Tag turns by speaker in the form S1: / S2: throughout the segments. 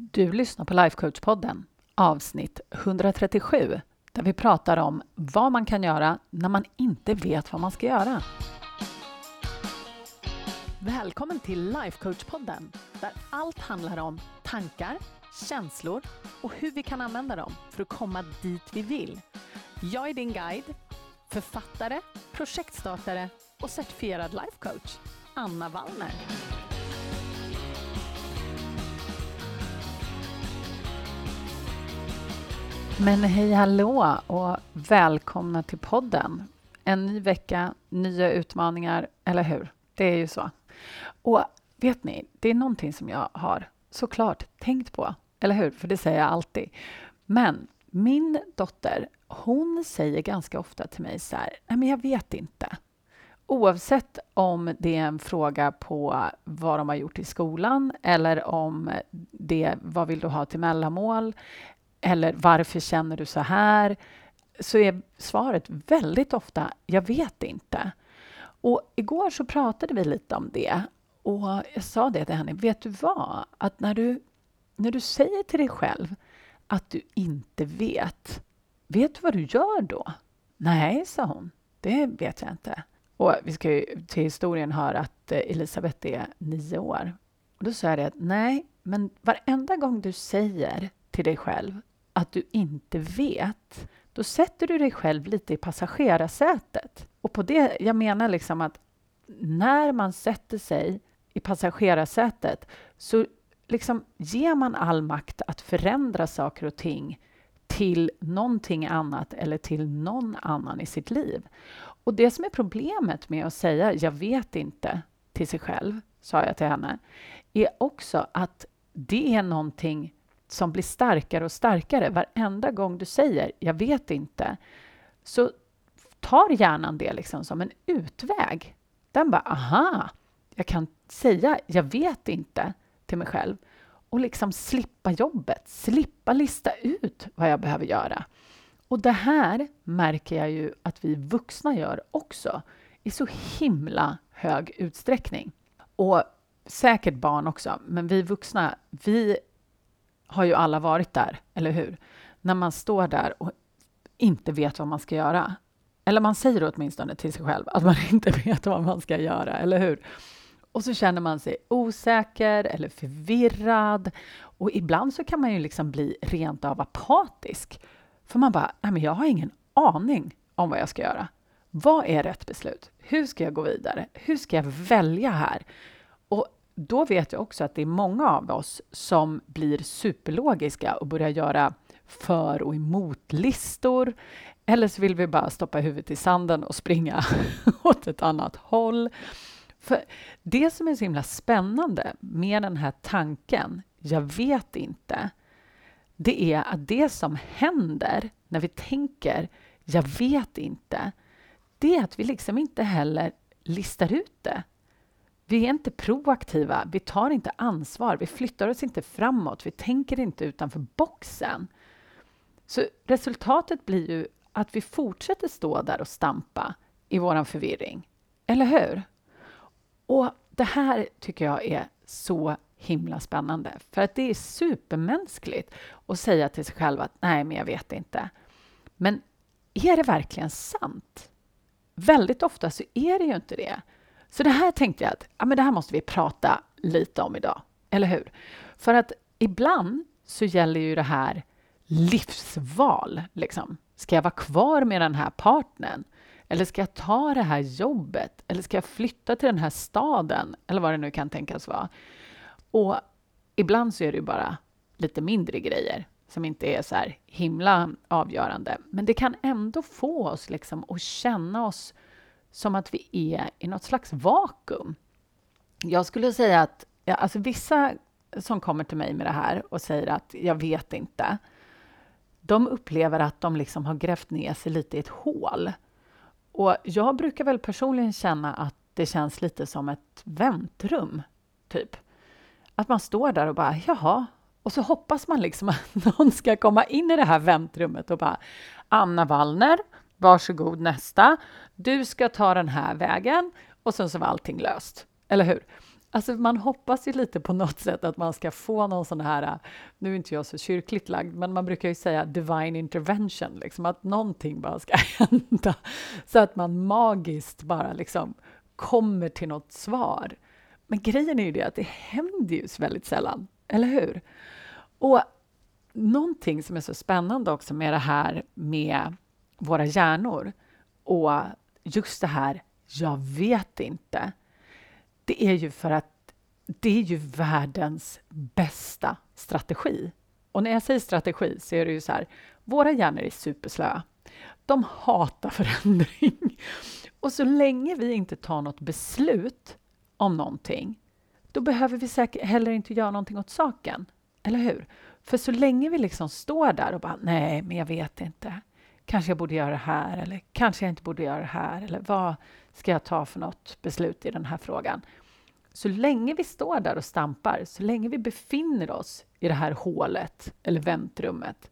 S1: Du lyssnar på Lifecoach-podden, avsnitt 137, där vi pratar om vad man kan göra när man inte vet vad man ska göra. Välkommen till Lifecoach-podden, där allt handlar om tankar, känslor och hur vi kan använda dem för att komma dit vi vill. Jag är din guide, författare, projektstartare och certifierad lifecoach, Anna Wallner. Men hej hallå och välkomna till podden. En ny vecka, nya utmaningar, eller hur? Det är ju så. Och vet ni, det är någonting som jag har såklart tänkt på, eller hur? För det säger jag alltid. Men min dotter, hon säger ganska ofta till mig så här, nej men jag vet inte. Oavsett om det är en fråga på vad de har gjort i skolan eller om det vad vill du ha till mellanmål eller varför känner du så här? Så är svaret väldigt ofta, jag vet inte. Och igår så pratade vi lite om det och jag sa det till henne, vet du vad? Att när du, när du säger till dig själv att du inte vet, vet du vad du gör då? Nej, sa hon, det vet jag inte. Och vi ska ju till historien höra att eh, Elisabeth är nio år. Och då sa jag det att nej, men varenda gång du säger till dig själv att du inte vet, då sätter du dig själv lite i passagerarsätet. Och på det, jag menar liksom att när man sätter sig i passagerarsätet så liksom ger man all makt att förändra saker och ting till någonting annat eller till någon annan i sitt liv. Och det som är problemet med att säga jag vet inte till sig själv, sa jag till henne, är också att det är någonting som blir starkare och starkare. Varenda gång du säger ”jag vet inte” så tar hjärnan det liksom som en utväg. Den bara ”aha, jag kan säga ”jag vet inte” till mig själv och liksom slippa jobbet, slippa lista ut vad jag behöver göra. Och det här märker jag ju att vi vuxna gör också i så himla hög utsträckning. Och säkert barn också, men vi vuxna, vi har ju alla varit där, eller hur? När man står där och inte vet vad man ska göra. Eller man säger åtminstone till sig själv att man inte vet vad man ska göra, eller hur? Och så känner man sig osäker eller förvirrad. Och ibland så kan man ju liksom bli rent av apatisk. För man bara, nej men jag har ingen aning om vad jag ska göra. Vad är rätt beslut? Hur ska jag gå vidare? Hur ska jag välja här? Och då vet jag också att det är många av oss som blir superlogiska och börjar göra för och emot-listor. Eller så vill vi bara stoppa huvudet i sanden och springa åt ett annat håll. För det som är så himla spännande med den här tanken, jag vet inte, det är att det som händer när vi tänker jag vet inte, det är att vi liksom inte heller listar ut det. Vi är inte proaktiva, vi tar inte ansvar, vi flyttar oss inte framåt, vi tänker inte utanför boxen. Så resultatet blir ju att vi fortsätter stå där och stampa i vår förvirring. Eller hur? Och det här tycker jag är så himla spännande, för att det är supermänskligt att säga till sig själv att nej, men jag vet inte. Men är det verkligen sant? Väldigt ofta så är det ju inte det. Så det här tänkte jag att ja, men det här måste vi prata lite om idag, eller hur? För att ibland så gäller ju det här livsval. Liksom. Ska jag vara kvar med den här partnern? Eller ska jag ta det här jobbet? Eller ska jag flytta till den här staden? Eller vad det nu kan tänkas vara. Och ibland så är det ju bara lite mindre grejer som inte är så här himla avgörande. Men det kan ändå få oss liksom att känna oss som att vi är i något slags vakuum. Jag skulle säga att ja, alltså vissa som kommer till mig med det här och säger att jag vet inte, de upplever att de liksom har grävt ner sig lite i ett hål. Och jag brukar väl personligen känna att det känns lite som ett väntrum, typ. Att man står där och bara, jaha, och så hoppas man liksom att någon ska komma in i det här väntrummet och bara, Anna Wallner, varsågod nästa. Du ska ta den här vägen och sen så var allting löst. Eller hur? Alltså man hoppas ju lite på något sätt att man ska få någon sån här, nu är inte jag så kyrkligt lagd, men man brukar ju säga divine intervention, liksom att någonting bara ska hända så att man magiskt bara liksom kommer till något svar. Men grejen är ju det att det händer ju väldigt sällan, eller hur? Och någonting som är så spännande också med det här med våra hjärnor och just det här, jag vet inte. Det är ju för att det är ju världens bästa strategi. Och när jag säger strategi så är det ju så här, våra hjärnor är superslöa. De hatar förändring. Och så länge vi inte tar något beslut om någonting, då behöver vi säkert heller inte göra någonting åt saken. Eller hur? För så länge vi liksom står där och bara, nej, men jag vet inte. Kanske jag borde göra det här eller kanske jag inte borde göra det här eller vad ska jag ta för något beslut i den här frågan? Så länge vi står där och stampar, så länge vi befinner oss i det här hålet eller väntrummet,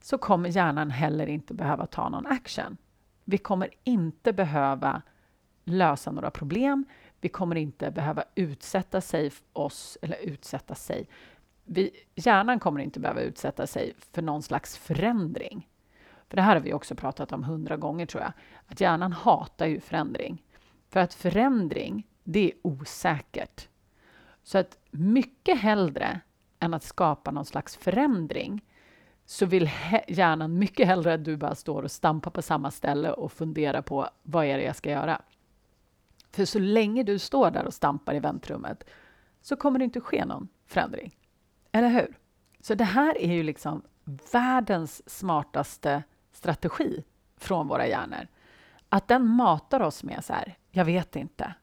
S1: så kommer hjärnan heller inte behöva ta någon action. Vi kommer inte behöva lösa några problem. Vi kommer inte behöva utsätta sig oss, eller utsätta sig. Vi, hjärnan kommer inte behöva utsätta sig för någon slags förändring. För det här har vi också pratat om hundra gånger tror jag. Att hjärnan hatar ju förändring. För att förändring, det är osäkert. Så att mycket hellre än att skapa någon slags förändring så vill hjärnan mycket hellre att du bara står och stampar på samma ställe och funderar på vad är det jag ska göra. För så länge du står där och stampar i väntrummet så kommer det inte ske någon förändring. Eller hur? Så det här är ju liksom världens smartaste strategi från våra hjärnor. Att den matar oss med så här, jag vet inte.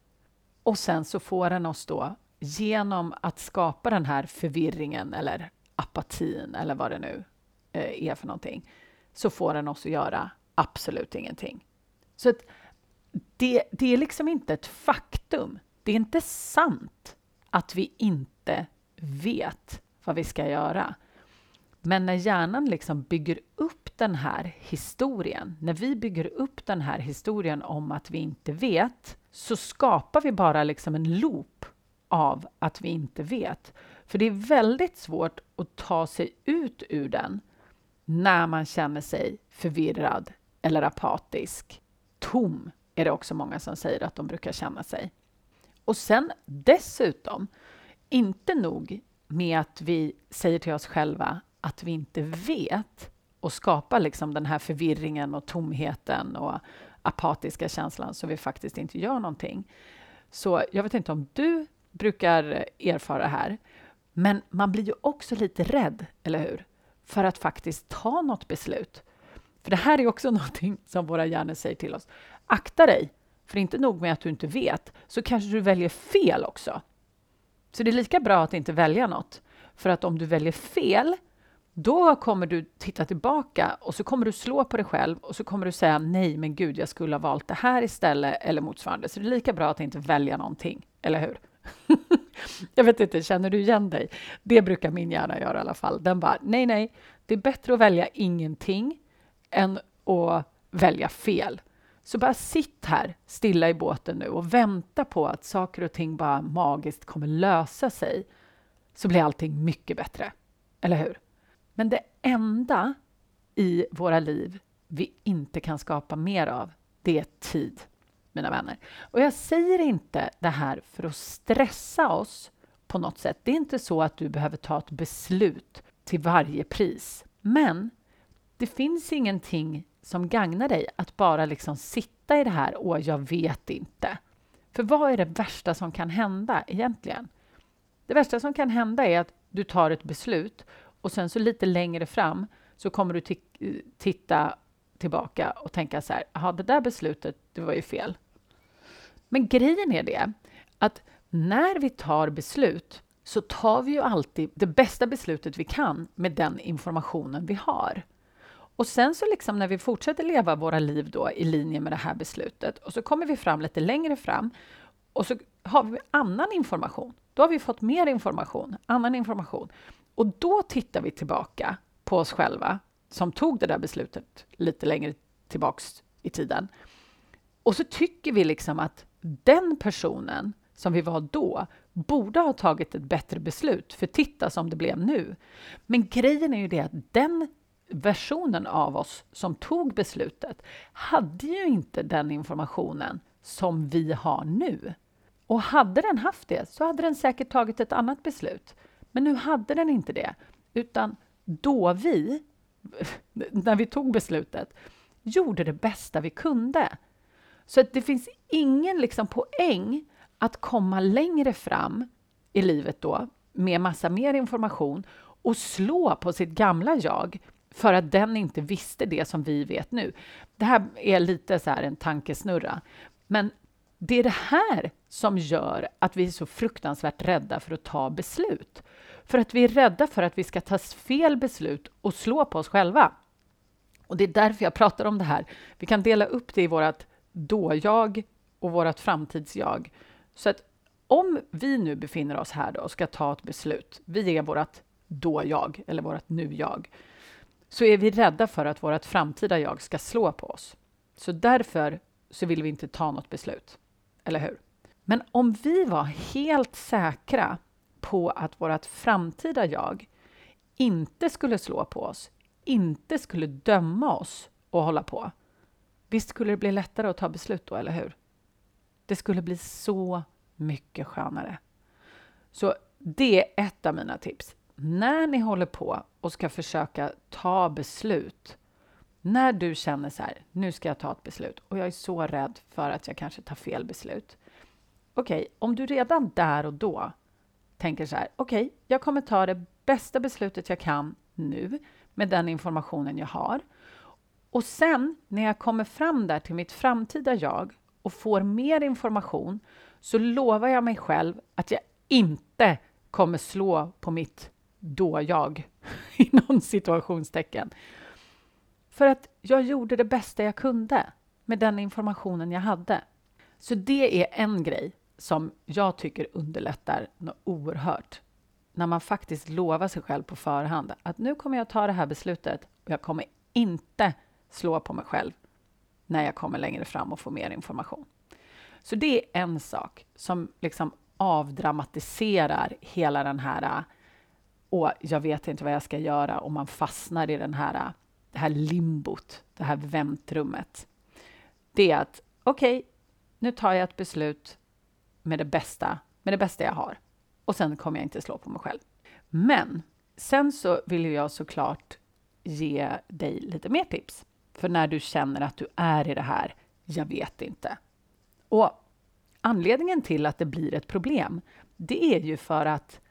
S1: Och sen så får den oss då, genom att skapa den här förvirringen eller apatin eller vad det nu eh, är för någonting, så får den oss att göra absolut ingenting. Så att det, det är liksom inte ett faktum. Det är inte sant att vi inte vet vad vi ska göra. Men när hjärnan liksom bygger upp den här historien, när vi bygger upp den här historien om att vi inte vet, så skapar vi bara liksom en loop av att vi inte vet. För det är väldigt svårt att ta sig ut ur den när man känner sig förvirrad eller apatisk. Tom är det också många som säger att de brukar känna sig. Och sen dessutom, inte nog med att vi säger till oss själva att vi inte vet och skapa liksom den här förvirringen och tomheten och apatiska känslan så vi faktiskt inte gör någonting. Så jag vet inte om du brukar erfara det här, men man blir ju också lite rädd, eller hur? För att faktiskt ta något beslut. För det här är också någonting som våra hjärnor säger till oss. Akta dig, för inte nog med att du inte vet, så kanske du väljer fel också. Så det är lika bra att inte välja något. För att om du väljer fel, då kommer du titta tillbaka och så kommer du slå på dig själv och så kommer du säga nej, men gud, jag skulle ha valt det här istället eller motsvarande. Så det är lika bra att inte välja någonting, eller hur? jag vet inte, känner du igen dig? Det brukar min hjärna göra i alla fall. Den bara, nej, nej, det är bättre att välja ingenting än att välja fel. Så bara sitt här stilla i båten nu och vänta på att saker och ting bara magiskt kommer lösa sig. Så blir allting mycket bättre. Eller hur? Men det enda i våra liv vi inte kan skapa mer av, det är tid, mina vänner. Och jag säger inte det här för att stressa oss på något sätt. Det är inte så att du behöver ta ett beslut till varje pris. Men det finns ingenting som gagnar dig att bara liksom sitta i det här och jag vet inte. För vad är det värsta som kan hända egentligen? Det värsta som kan hända är att du tar ett beslut och sen så lite längre fram så kommer du titta tillbaka och tänka så här, jaha, det där beslutet, det var ju fel. Men grejen är det att när vi tar beslut så tar vi ju alltid det bästa beslutet vi kan med den informationen vi har. Och sen så liksom när vi fortsätter leva våra liv då i linje med det här beslutet och så kommer vi fram lite längre fram och så har vi annan information. Då har vi fått mer information, annan information. Och då tittar vi tillbaka på oss själva som tog det där beslutet lite längre tillbaks i tiden. Och så tycker vi liksom att den personen som vi var då borde ha tagit ett bättre beslut, för titta som det blev nu. Men grejen är ju det att den versionen av oss som tog beslutet hade ju inte den informationen som vi har nu. Och hade den haft det så hade den säkert tagit ett annat beslut. Men nu hade den inte det, utan då vi, när vi tog beslutet, gjorde det bästa vi kunde. Så att det finns ingen liksom poäng att komma längre fram i livet då med massa mer information och slå på sitt gamla jag för att den inte visste det som vi vet nu. Det här är lite så här en tankesnurra, men det är det här som gör att vi är så fruktansvärt rädda för att ta beslut. För att vi är rädda för att vi ska ta fel beslut och slå på oss själva. Och det är därför jag pratar om det här. Vi kan dela upp det i vårt då-jag och vårt framtids-jag. Så att om vi nu befinner oss här och ska ta ett beslut, vi är vårt då-jag eller vårt nu-jag, så är vi rädda för att vårt framtida jag ska slå på oss. Så därför så vill vi inte ta något beslut, eller hur? Men om vi var helt säkra på att vårt framtida jag inte skulle slå på oss, inte skulle döma oss och hålla på, visst skulle det bli lättare att ta beslut då, eller hur? Det skulle bli så mycket skönare. Så det är ett av mina tips. När ni håller på och ska försöka ta beslut, när du känner så här, nu ska jag ta ett beslut och jag är så rädd för att jag kanske tar fel beslut. Okej, okay, om du redan där och då tänker så här, okej, okay, jag kommer ta det bästa beslutet jag kan nu med den informationen jag har. Och sen när jag kommer fram där till mitt framtida jag och får mer information så lovar jag mig själv att jag inte kommer slå på mitt då-jag, inom situationstecken. För att jag gjorde det bästa jag kunde med den informationen jag hade. Så det är en grej som jag tycker underlättar något oerhört. När man faktiskt lovar sig själv på förhand att nu kommer jag ta det här beslutet och jag kommer inte slå på mig själv när jag kommer längre fram och får mer information. Så det är en sak som liksom avdramatiserar hela den här och jag vet inte vad jag ska göra och man fastnar i den här, det här limbot, det här väntrummet. Det är att okej, okay, nu tar jag ett beslut med det bästa, med det bästa jag har och sen kommer jag inte slå på mig själv. Men sen så vill jag såklart ge dig lite mer tips. För när du känner att du är i det här, jag vet inte. Och anledningen till att det blir ett problem, det är ju för att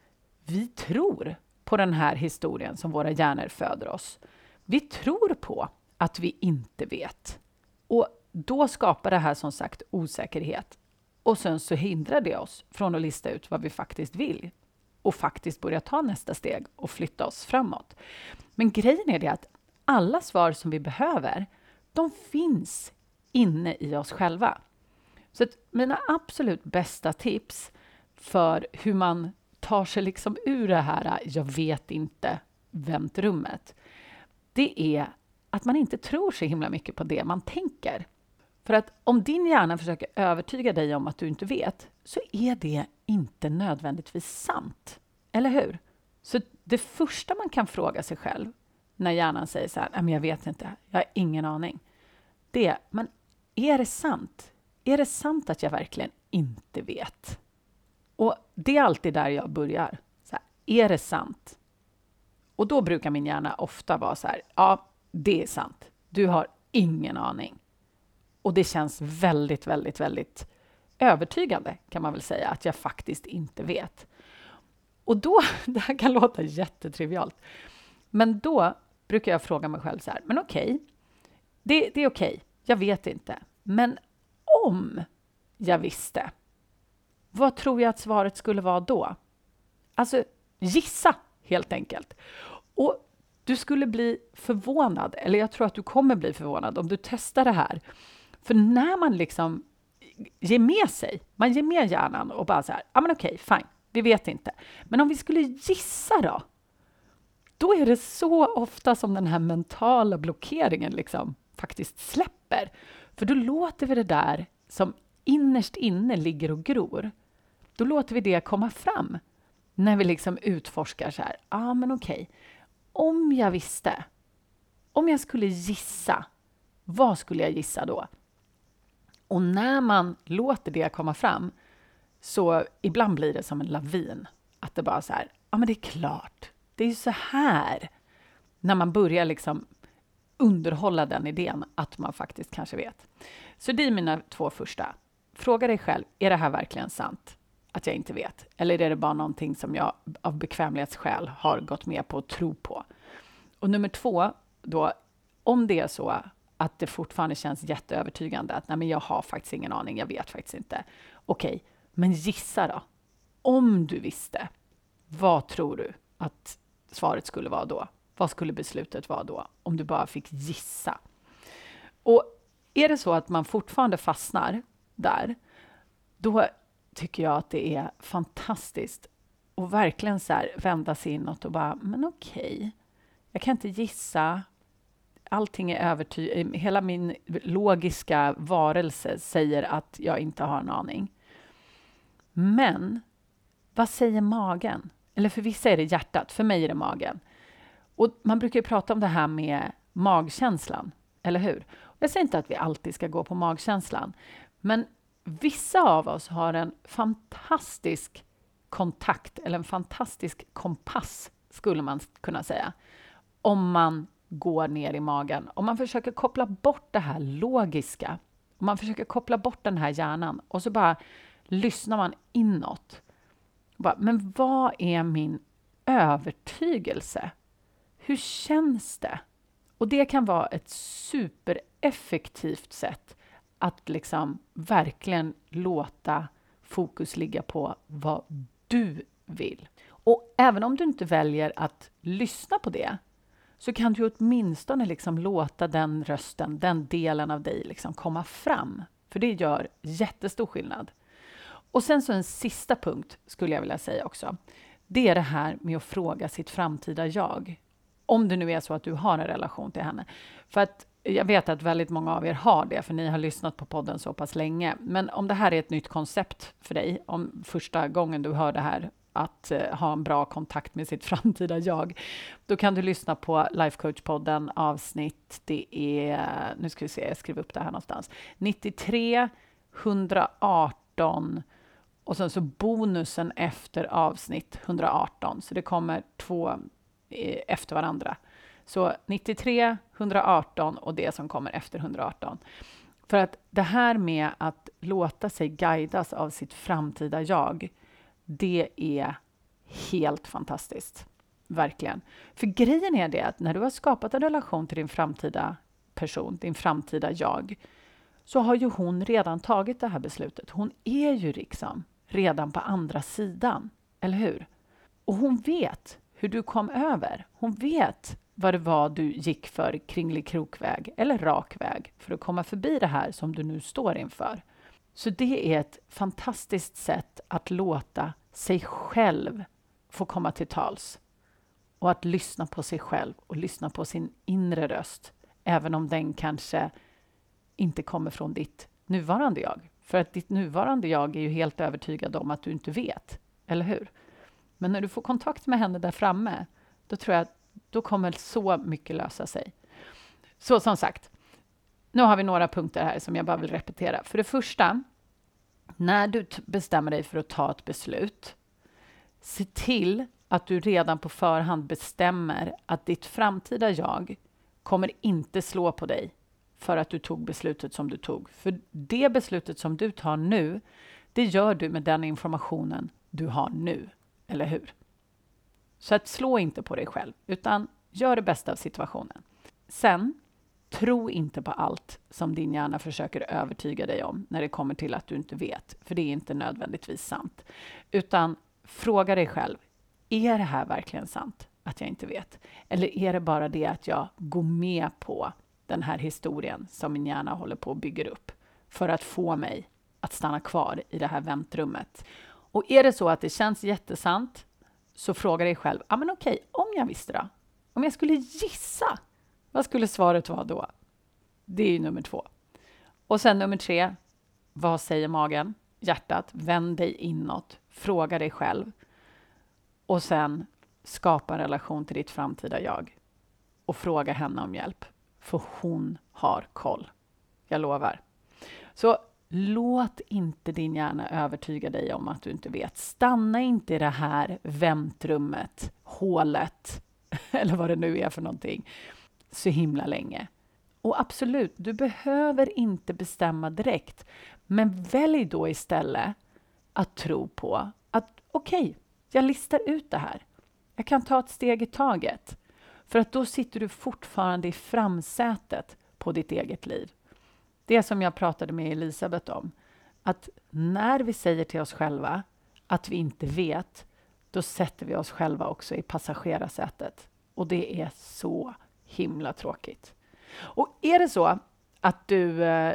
S1: vi tror på den här historien som våra hjärnor föder oss. Vi tror på att vi inte vet. Och då skapar det här som sagt osäkerhet. Och sen så hindrar det oss från att lista ut vad vi faktiskt vill och faktiskt börja ta nästa steg och flytta oss framåt. Men grejen är det att alla svar som vi behöver, de finns inne i oss själva. Så mina absolut bästa tips för hur man tar sig liksom ur det här jag vet inte väntrummet, det är att man inte tror så himla mycket på det man tänker. För att om din hjärna försöker övertyga dig om att du inte vet, så är det inte nödvändigtvis sant. Eller hur? Så det första man kan fråga sig själv när hjärnan säger så här, men jag vet inte, jag har ingen aning. Det är, men är det sant? Är det sant att jag verkligen inte vet? Och det är alltid där jag börjar. Så här, är det sant? Och då brukar min hjärna ofta vara så här, ja, det är sant. Du har ingen aning. Och det känns väldigt, väldigt, väldigt övertygande kan man väl säga att jag faktiskt inte vet. Och då, det här kan låta jättetrivialt, men då brukar jag fråga mig själv så här, men okej, okay, det, det är okej, okay, jag vet inte, men om jag visste, vad tror jag att svaret skulle vara då? Alltså, gissa helt enkelt. Och du skulle bli förvånad, eller jag tror att du kommer bli förvånad om du testar det här. För när man liksom ger med sig, man ger med hjärnan och bara så här, ja men okej, fine, vi vet inte. Men om vi skulle gissa då? Då är det så ofta som den här mentala blockeringen liksom faktiskt släpper. För då låter vi det där som innerst inne ligger och gror då låter vi det komma fram när vi liksom utforskar så här. Ja, ah, men okej. Okay. Om jag visste, om jag skulle gissa, vad skulle jag gissa då? Och när man låter det komma fram så ibland blir det som en lavin. Att det bara så här, ja men det är klart, det är ju så här. När man börjar liksom underhålla den idén att man faktiskt kanske vet. Så det är mina två första. Fråga dig själv, är det här verkligen sant? Att jag inte vet? Eller är det bara någonting som jag av bekvämlighetsskäl har gått med på att tro på? Och nummer två, då, om det är så att det fortfarande känns jätteövertygande att nej, men jag har faktiskt ingen aning, jag vet faktiskt inte. Okej, okay, men gissa då. Om du visste, vad tror du att svaret skulle vara då? Vad skulle beslutet vara då? Om du bara fick gissa. Och är det så att man fortfarande fastnar där, då tycker jag att det är fantastiskt att verkligen så här vända sig inåt och bara, men okej, okay, jag kan inte gissa. Allting är övertygad. Hela min logiska varelse säger att jag inte har en aning. Men vad säger magen? Eller för vissa är det hjärtat, för mig är det magen. Och man brukar ju prata om det här med magkänslan, eller hur? Jag säger inte att vi alltid ska gå på magkänslan, men vissa av oss har en fantastisk kontakt, eller en fantastisk kompass, skulle man kunna säga, om man går ner i magen. Om man försöker koppla bort det här logiska, om man försöker koppla bort den här hjärnan och så bara lyssnar man inåt. Bara, men vad är min övertygelse? Hur känns det? Och det kan vara ett supereffektivt sätt att liksom verkligen låta fokus ligga på vad du vill. Och även om du inte väljer att lyssna på det så kan du åtminstone liksom låta den rösten, den delen av dig liksom komma fram. För det gör jättestor skillnad. Och sen så en sista punkt skulle jag vilja säga också. Det är det här med att fråga sitt framtida jag. Om det nu är så att du har en relation till henne. För att jag vet att väldigt många av er har det, för ni har lyssnat på podden så pass länge. Men om det här är ett nytt koncept för dig, om första gången du hör det här, att eh, ha en bra kontakt med sitt framtida jag, då kan du lyssna på Life Coach-podden, avsnitt, det är, nu ska vi se, jag skriver upp det här någonstans, 93, 118 och sen så bonusen efter avsnitt 118, så det kommer två eh, efter varandra. Så 93, 118 och det som kommer efter 118. För att det här med att låta sig guidas av sitt framtida jag, det är helt fantastiskt. Verkligen. För grejen är det att när du har skapat en relation till din framtida person, din framtida jag, så har ju hon redan tagit det här beslutet. Hon är ju liksom redan på andra sidan, eller hur? Och hon vet hur du kom över. Hon vet vad det var du gick för kringelikrokväg eller rak väg för att komma förbi det här som du nu står inför. Så det är ett fantastiskt sätt att låta sig själv få komma till tals och att lyssna på sig själv och lyssna på sin inre röst, även om den kanske inte kommer från ditt nuvarande jag. För att ditt nuvarande jag är ju helt övertygad om att du inte vet, eller hur? Men när du får kontakt med henne där framme, då tror jag att då kommer så mycket lösa sig. Så som sagt, nu har vi några punkter här som jag bara vill repetera. För det första, när du bestämmer dig för att ta ett beslut, se till att du redan på förhand bestämmer att ditt framtida jag kommer inte slå på dig för att du tog beslutet som du tog. För det beslutet som du tar nu, det gör du med den informationen du har nu, eller hur? Så att slå inte på dig själv, utan gör det bästa av situationen. Sen, tro inte på allt som din hjärna försöker övertyga dig om när det kommer till att du inte vet, för det är inte nödvändigtvis sant. Utan fråga dig själv, är det här verkligen sant att jag inte vet? Eller är det bara det att jag går med på den här historien som min hjärna håller på att bygga upp för att få mig att stanna kvar i det här väntrummet? Och är det så att det känns jättesant, så fråga dig själv, ja men okej, om jag visste då? Om jag skulle gissa, vad skulle svaret vara då? Det är ju nummer två. Och sen nummer tre, vad säger magen? Hjärtat, vänd dig inåt. fråga dig själv och sen skapa en relation till ditt framtida jag och fråga henne om hjälp, för hon har koll. Jag lovar. Så låt inte din hjärna övertyga dig om att du inte vet. Stanna inte i det här väntrummet, hålet eller vad det nu är för någonting, så himla länge. Och absolut, du behöver inte bestämma direkt, men välj då istället att tro på att okej, okay, jag listar ut det här. Jag kan ta ett steg i taget. För att då sitter du fortfarande i framsätet på ditt eget liv. Det som jag pratade med Elisabeth om, att när vi säger till oss själva att vi inte vet, då sätter vi oss själva också i passagerarsätet. Och det är så himla tråkigt. Och är det så att du eh,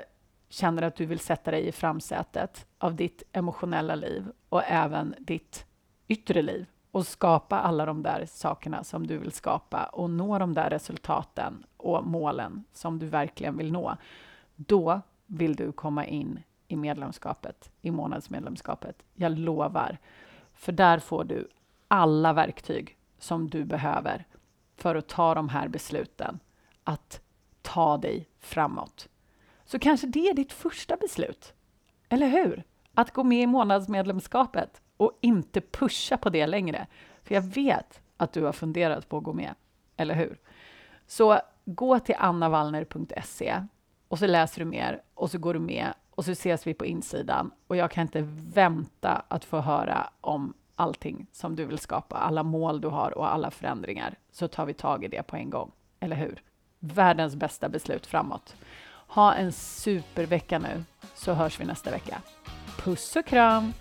S1: känner att du vill sätta dig i framsätet av ditt emotionella liv och även ditt yttre liv och skapa alla de där sakerna som du vill skapa och nå de där resultaten och målen som du verkligen vill nå, då vill du komma in i medlemskapet, i månadsmedlemskapet. Jag lovar. För där får du alla verktyg som du behöver för att ta de här besluten, att ta dig framåt. Så kanske det är ditt första beslut, eller hur? Att gå med i månadsmedlemskapet och inte pusha på det längre. För jag vet att du har funderat på att gå med, eller hur? Så gå till annavallner.se och så läser du mer och så går du med och så ses vi på insidan och jag kan inte vänta att få höra om allting som du vill skapa, alla mål du har och alla förändringar, så tar vi tag i det på en gång. Eller hur? Världens bästa beslut framåt. Ha en supervecka nu, så hörs vi nästa vecka. Puss och kram!